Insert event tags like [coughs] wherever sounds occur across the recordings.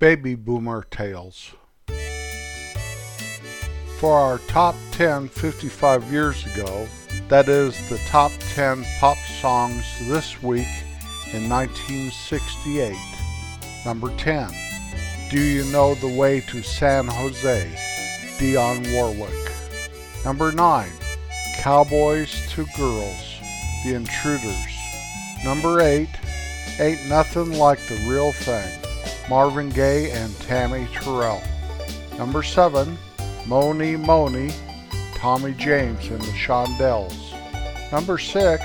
Baby Boomer Tales. For our top 10 55 years ago, that is the top 10 pop songs this week in 1968. Number 10. Do You Know the Way to San Jose? Dionne Warwick. Number 9. Cowboys to Girls. The Intruders. Number 8. Ain't Nothing Like the Real Thing. Marvin Gaye and Tammy Terrell. Number 7. Mony Mony, Tommy James and the Shondells. Number 6.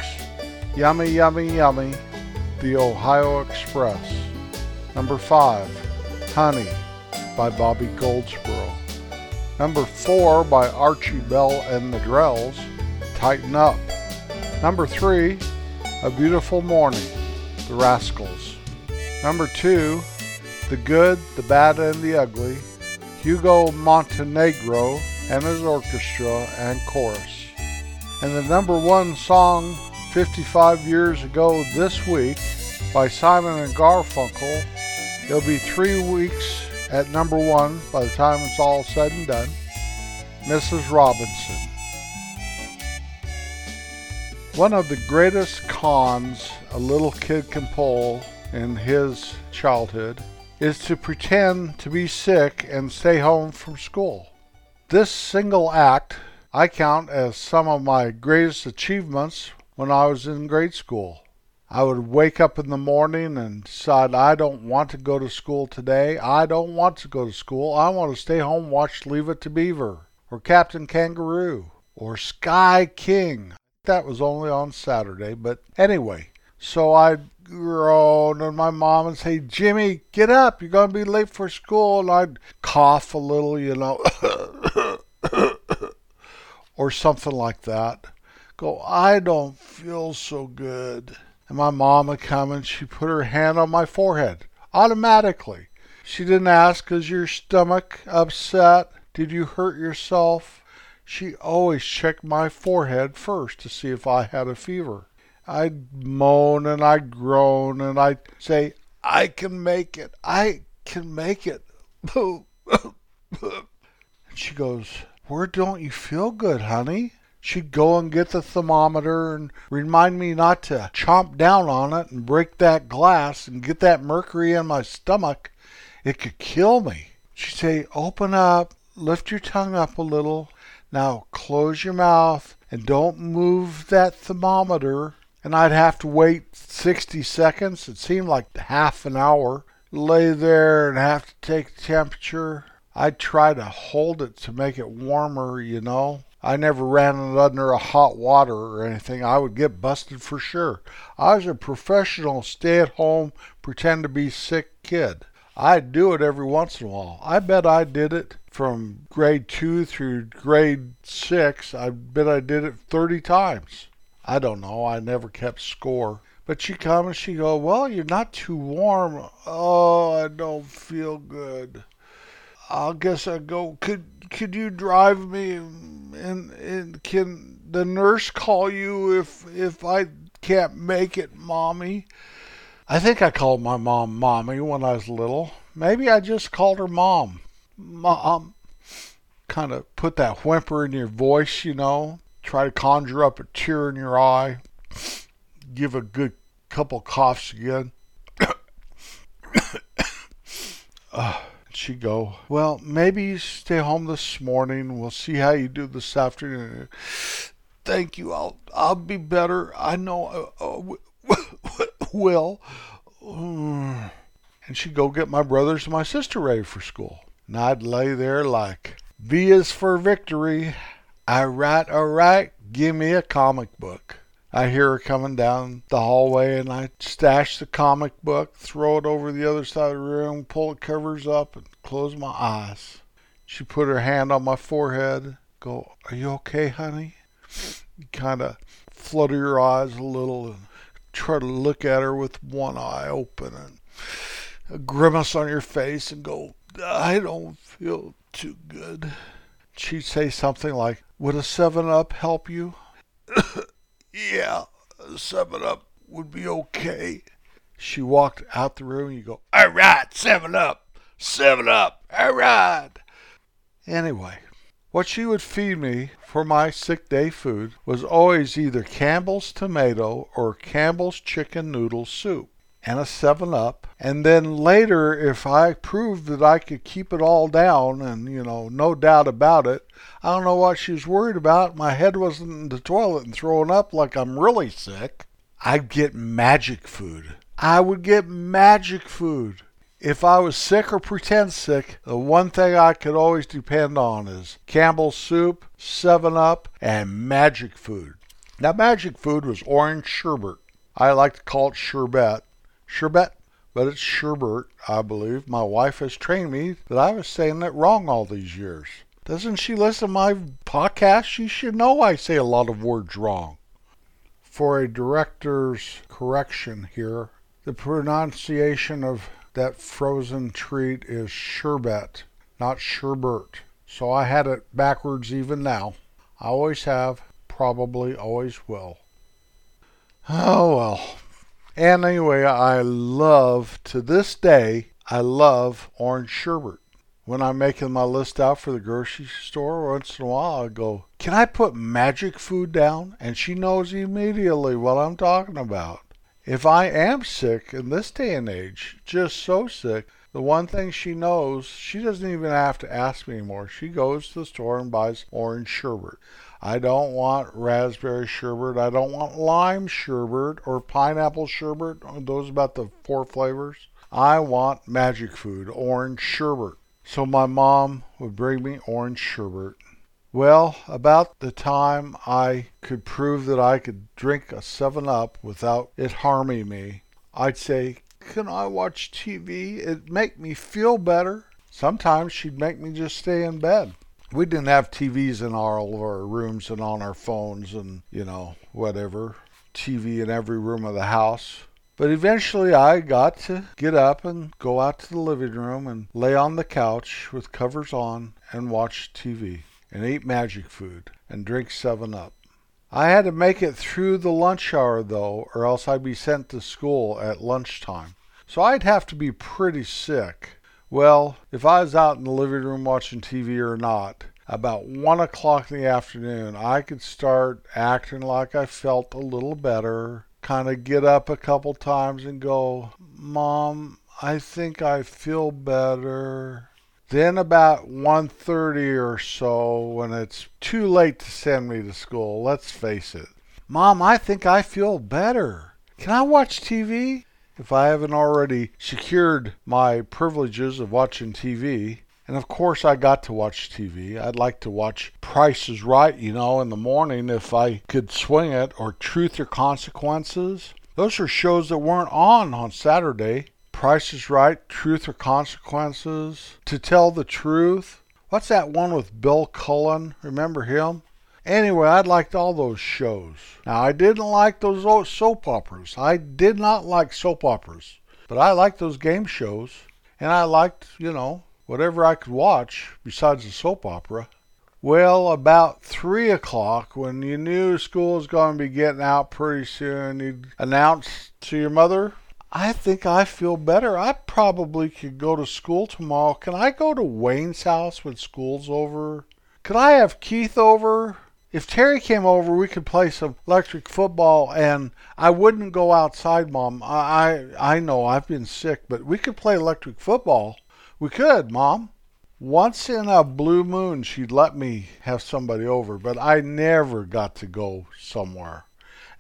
Yummy Yummy Yummy. The Ohio Express. Number 5. Honey by Bobby Goldsboro. Number 4 by Archie Bell and the Drells. Tighten Up. Number 3. A Beautiful Morning. The Rascals. Number 2. The Good, the Bad, and the Ugly. Hugo Montenegro and his orchestra and chorus. And the number one song 55 years ago this week by Simon and Garfunkel. It'll be three weeks at number one by the time it's all said and done. Mrs. Robinson. One of the greatest cons a little kid can pull in his childhood is to pretend to be sick and stay home from school. This single act I count as some of my greatest achievements when I was in grade school. I would wake up in the morning and decide I don't want to go to school today. I don't want to go to school. I want to stay home watch Leave It to Beaver or Captain Kangaroo or Sky King. That was only on Saturday, but anyway, so I'd groan and my mom would say, Jimmy, get up, you're going to be late for school. And I'd cough a little, you know, [coughs] or something like that. Go, I don't feel so good. And my mom would come and she put her hand on my forehead automatically. She didn't ask, Is your stomach upset? Did you hurt yourself? She always checked my forehead first to see if I had a fever. I'd moan and I'd groan and I'd say, I can make it. I can make it. and [laughs] she goes, Where don't you feel good, honey? She'd go and get the thermometer and remind me not to chomp down on it and break that glass and get that mercury in my stomach. It could kill me. She'd say, Open up, lift your tongue up a little. Now close your mouth and don't move that thermometer and I'd have to wait 60 seconds. It seemed like half an hour. Lay there and have to take temperature. I'd try to hold it to make it warmer, you know. I never ran it under a hot water or anything. I would get busted for sure. I was a professional stay at home, pretend to be sick kid. I'd do it every once in a while. I bet I did it from grade two through grade six. I bet I did it 30 times. I don't know. I never kept score. But she come and she go, well, you're not too warm. Oh, I don't feel good. I guess I go. Could could you drive me? And, and can the nurse call you if if I can't make it, mommy? I think I called my mom mommy when I was little. Maybe I just called her mom. Mom. Kind of put that whimper in your voice, you know try to conjure up a tear in your eye, give a good couple coughs again. [coughs] uh, she'd go, Well, maybe you stay home this morning. We'll see how you do this afternoon. Thank you. I'll I'll be better. I know uh, uh, will. [laughs] [sighs] And she'd go get my brothers and my sister ready for school. And I'd lay there like V is for victory. I write, all right, give me a comic book. I hear her coming down the hallway, and I stash the comic book, throw it over the other side of the room, pull the covers up, and close my eyes. She put her hand on my forehead, go, Are you okay, honey? Kind of flutter your eyes a little and try to look at her with one eye open and a grimace on your face and go, I don't feel too good. She'd say something like, would a 7 Up help you? [coughs] yeah, a 7 Up would be okay. She walked out the room and you go, All right, 7 Up. Seven up. All right. Anyway, what she would feed me for my sick day food was always either Campbell's tomato or Campbell's chicken noodle soup and a 7 Up. And then later, if I proved that I could keep it all down, and you know, no doubt about it, I don't know what she was worried about. My head wasn't in the toilet and throwing up like I'm really sick. I'd get magic food. I would get magic food. If I was sick or pretend sick, the one thing I could always depend on is Campbell's soup, 7 Up, and magic food. Now, magic food was orange sherbet. I like to call it sherbet sherbet, but it's sherbert, I believe. My wife has trained me that I was saying it wrong all these years. Doesn't she listen to my podcast? She should know I say a lot of words wrong. For a director's correction here, the pronunciation of that frozen treat is sherbet, not sherbert. So I had it backwards even now. I always have, probably always will. Oh well. And anyway, I love, to this day, I love orange sherbet. When I'm making my list out for the grocery store, once in a while I go, Can I put magic food down? And she knows immediately what I'm talking about. If I am sick in this day and age, just so sick, the one thing she knows, she doesn't even have to ask me anymore. She goes to the store and buys orange sherbet. I don't want raspberry sherbet. I don't want lime sherbet or pineapple sherbet. Those about the four flavors. I want magic food, orange sherbet. So my mom would bring me orange sherbet. Well, about the time I could prove that I could drink a 7 Up without it harming me, I'd say, Can I watch TV? It'd make me feel better. Sometimes she'd make me just stay in bed we didn't have TVs in all of our rooms and on our phones and, you know, whatever. TV in every room of the house. But eventually I got to get up and go out to the living room and lay on the couch with covers on and watch TV and eat magic food and drink 7 Up. I had to make it through the lunch hour though, or else I'd be sent to school at lunchtime. So I'd have to be pretty sick well, if I was out in the living room watching TV or not, about one o'clock in the afternoon, I could start acting like I felt a little better, kind of get up a couple times and go, Mom, I think I feel better. Then about 1:30 or so when it's too late to send me to school, let's face it. Mom, I think I feel better. Can I watch TV? if I haven't already secured my privileges of watching TV. And of course, I got to watch TV. I'd like to watch Price is Right, you know, in the morning if I could swing it, or Truth or Consequences. Those are shows that weren't on on Saturday. Price is Right, Truth or Consequences, To Tell the Truth. What's that one with Bill Cullen? Remember him? Anyway, I liked all those shows. Now, I didn't like those soap operas. I did not like soap operas. But I liked those game shows. And I liked, you know, whatever I could watch besides the soap opera. Well, about three o'clock, when you knew school was going to be getting out pretty soon, you'd announce to your mother, I think I feel better. I probably could go to school tomorrow. Can I go to Wayne's house when school's over? Could I have Keith over? if Terry came over, we could play some electric football, and I wouldn't go outside, Mom. I, I I know I've been sick, but we could play electric football. We could, Mom. Once in a blue moon, she'd let me have somebody over, but I never got to go somewhere.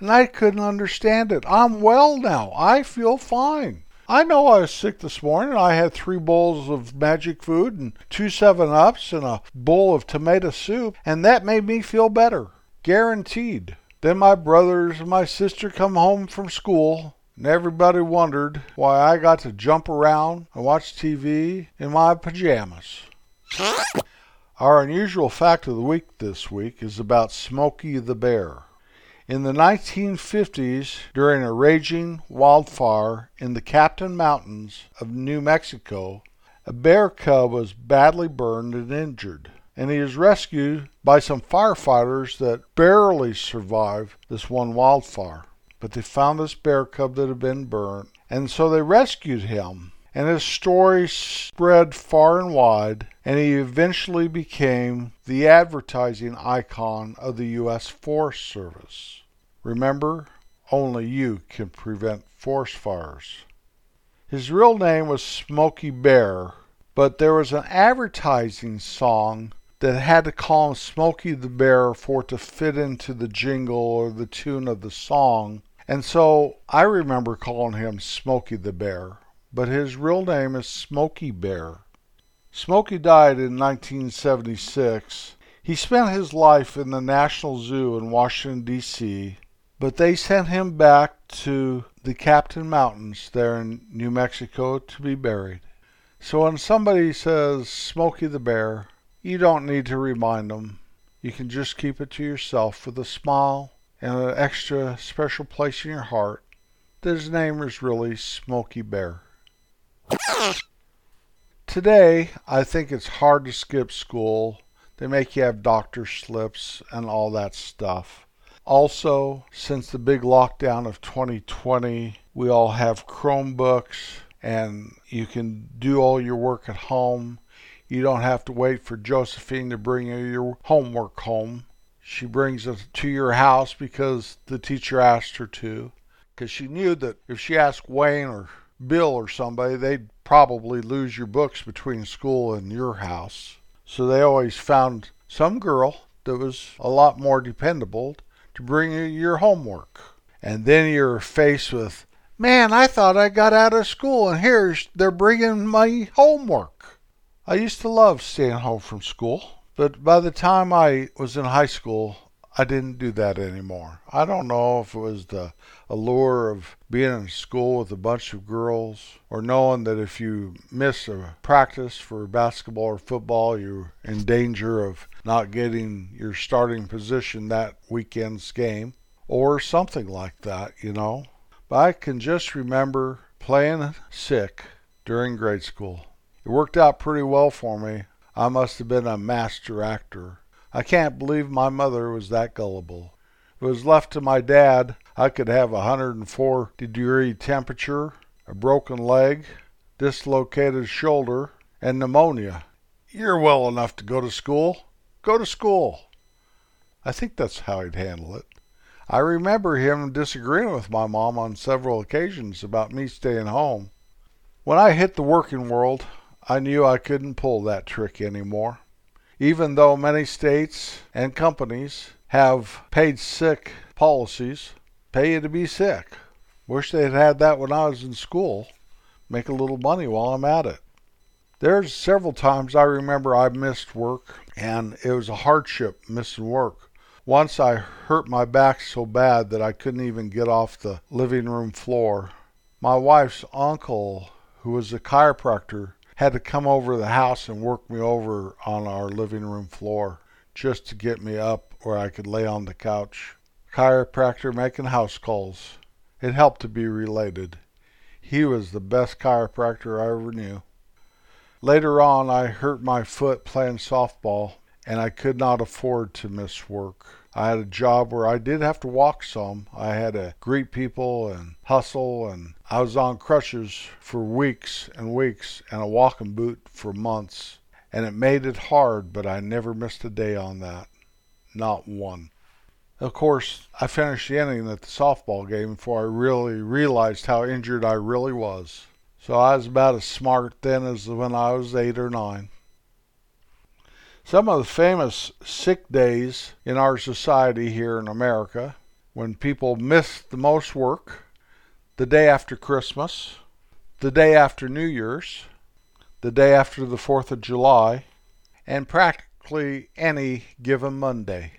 And I couldn't understand it. I'm well now. I feel fine. I know I was sick this morning. I had three bowls of magic food and two 7 Ups and a bowl of tomato soup, and that made me feel better. Guaranteed. Then my brothers and my sister come home from school, and everybody wondered why I got to jump around and watch TV in my pajamas. Our unusual fact of the week this week is about Smokey the Bear. In the 1950s, during a raging wildfire in the Capitan Mountains of New Mexico, a bear cub was badly burned and injured, and he was rescued by some firefighters that barely survived this one wildfire. But they found this bear cub that had been burned, and so they rescued him. And his story spread far and wide, and he eventually became the advertising icon of the U.S. Forest Service. Remember, only you can prevent forest fires. His real name was Smokey Bear, but there was an advertising song that had to call him Smokey the Bear for it to fit into the jingle or the tune of the song. And so I remember calling him Smokey the Bear, but his real name is Smokey Bear. Smokey died in 1976. He spent his life in the National Zoo in Washington, D.C., but they sent him back to the Capitan Mountains there in New Mexico to be buried. So when somebody says Smokey the Bear, you don't need to remind them. You can just keep it to yourself with a smile and an extra special place in your heart that his name is really Smokey Bear. Today, I think it's hard to skip school. They make you have doctor slips and all that stuff. Also, since the big lockdown of 2020, we all have Chromebooks and you can do all your work at home you don't have to wait for Josephine to bring you your homework home. She brings it to your house because the teacher asked her to. Because she knew that if she asked Wayne or Bill or somebody, they'd probably lose your books between school and your house. So they always found some girl that was a lot more dependable to bring you your homework. And then you're faced with, man, I thought I got out of school and here they're bringing my homework. I used to love staying home from school, but by the time I was in high school, I didn't do that anymore. I don't know if it was the allure of being in school with a bunch of girls or knowing that if you miss a practice for basketball or football, you're in danger of not getting your starting position that weekend's game or something like that, you know. But I can just remember playing sick during grade school. It worked out pretty well for me. I must have been a master actor. I can't believe my mother was that gullible. If it was left to my dad, I could have a 104 degree temperature, a broken leg, dislocated shoulder, and pneumonia. You're well enough to go to school. Go to school. I think that's how he'd handle it. I remember him disagreeing with my mom on several occasions about me staying home. When I hit the working world, I knew I couldn't pull that trick anymore. Even though many states and companies have paid sick policies, pay you to be sick. Wish they'd had that when I was in school. Make a little money while I'm at it. There's several times I remember I missed work, and it was a hardship missing work. Once I hurt my back so bad that I couldn't even get off the living room floor. My wife's uncle, who was a chiropractor, had to come over to the house and work me over on our living room floor just to get me up where I could lay on the couch. Chiropractor making house calls. It helped to be related. He was the best chiropractor I ever knew. Later on, I hurt my foot playing softball, and I could not afford to miss work. I had a job where I did have to walk some. I had to greet people and hustle, and I was on crutches for weeks and weeks and a walking boot for months. And it made it hard, but I never missed a day on that. Not one. Of course, I finished the inning at the softball game before I really realized how injured I really was. So I was about as smart then as when I was eight or nine. Some of the famous sick days in our society here in America, when people miss the most work, the day after Christmas, the day after New Year's, the day after the 4th of July, and practically any given Monday.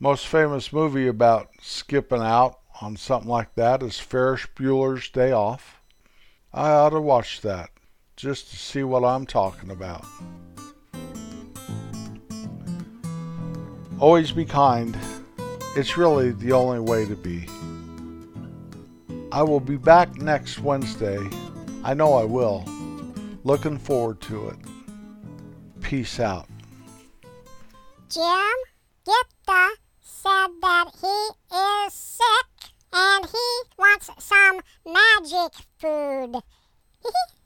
Most famous movie about skipping out on something like that is Ferris Bueller's Day Off. I ought to watch that just to see what I'm talking about. Always be kind. It's really the only way to be. I will be back next Wednesday. I know I will. Looking forward to it. Peace out. Jim Gipta said that he is sick and he wants some magic food. [laughs]